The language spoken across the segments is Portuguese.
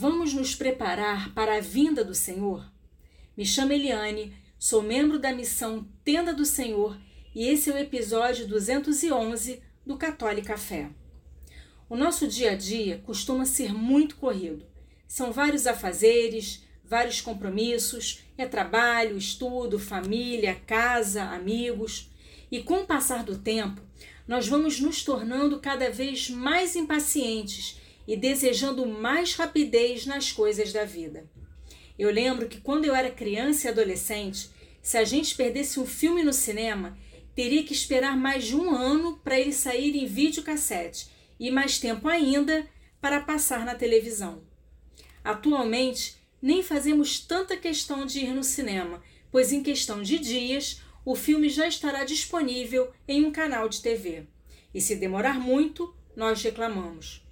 Vamos nos preparar para a vinda do Senhor? Me chamo Eliane, sou membro da missão Tenda do Senhor e esse é o episódio 211 do Católica Fé. O nosso dia a dia costuma ser muito corrido. São vários afazeres, vários compromissos, é trabalho, estudo, família, casa, amigos. E com o passar do tempo, nós vamos nos tornando cada vez mais impacientes e desejando mais rapidez nas coisas da vida. Eu lembro que quando eu era criança e adolescente, se a gente perdesse um filme no cinema, teria que esperar mais de um ano para ele sair em videocassete e mais tempo ainda para passar na televisão. Atualmente, nem fazemos tanta questão de ir no cinema, pois em questão de dias o filme já estará disponível em um canal de TV. E se demorar muito, nós reclamamos.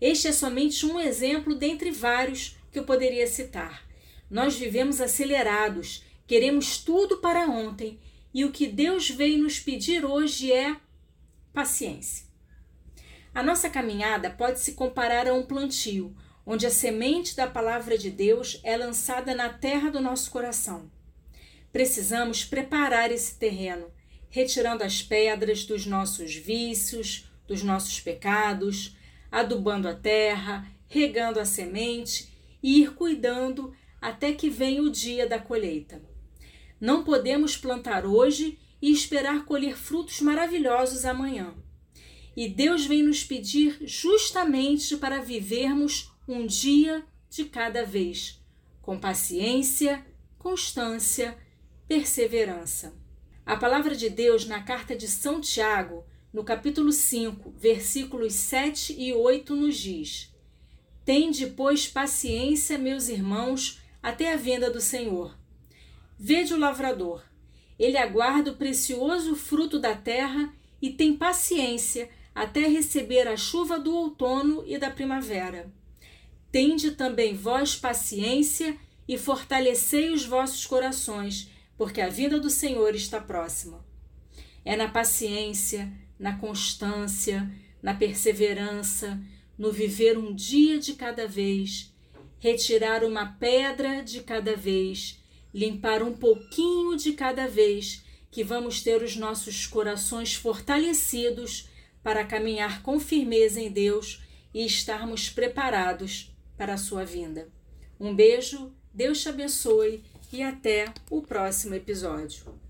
Este é somente um exemplo dentre vários que eu poderia citar. Nós vivemos acelerados, queremos tudo para ontem e o que Deus veio nos pedir hoje é paciência. A nossa caminhada pode se comparar a um plantio, onde a semente da palavra de Deus é lançada na terra do nosso coração. Precisamos preparar esse terreno, retirando as pedras dos nossos vícios, dos nossos pecados, adubando a terra, regando a semente e ir cuidando até que venha o dia da colheita. Não podemos plantar hoje e esperar colher frutos maravilhosos amanhã. E Deus vem nos pedir justamente para vivermos um dia de cada vez, com paciência, constância, perseverança. A palavra de Deus na carta de São Tiago, no capítulo 5, versículos 7 e 8, nos diz: Tende, pois, paciência, meus irmãos, até a vinda do Senhor. Vede o lavrador. Ele aguarda o precioso fruto da terra e tem paciência até receber a chuva do outono e da primavera. Tende também vós paciência e fortalecei os vossos corações, porque a vinda do Senhor está próxima. É na paciência, na constância, na perseverança, no viver um dia de cada vez, retirar uma pedra de cada vez, limpar um pouquinho de cada vez, que vamos ter os nossos corações fortalecidos para caminhar com firmeza em Deus e estarmos preparados para a sua vinda. Um beijo, Deus te abençoe e até o próximo episódio.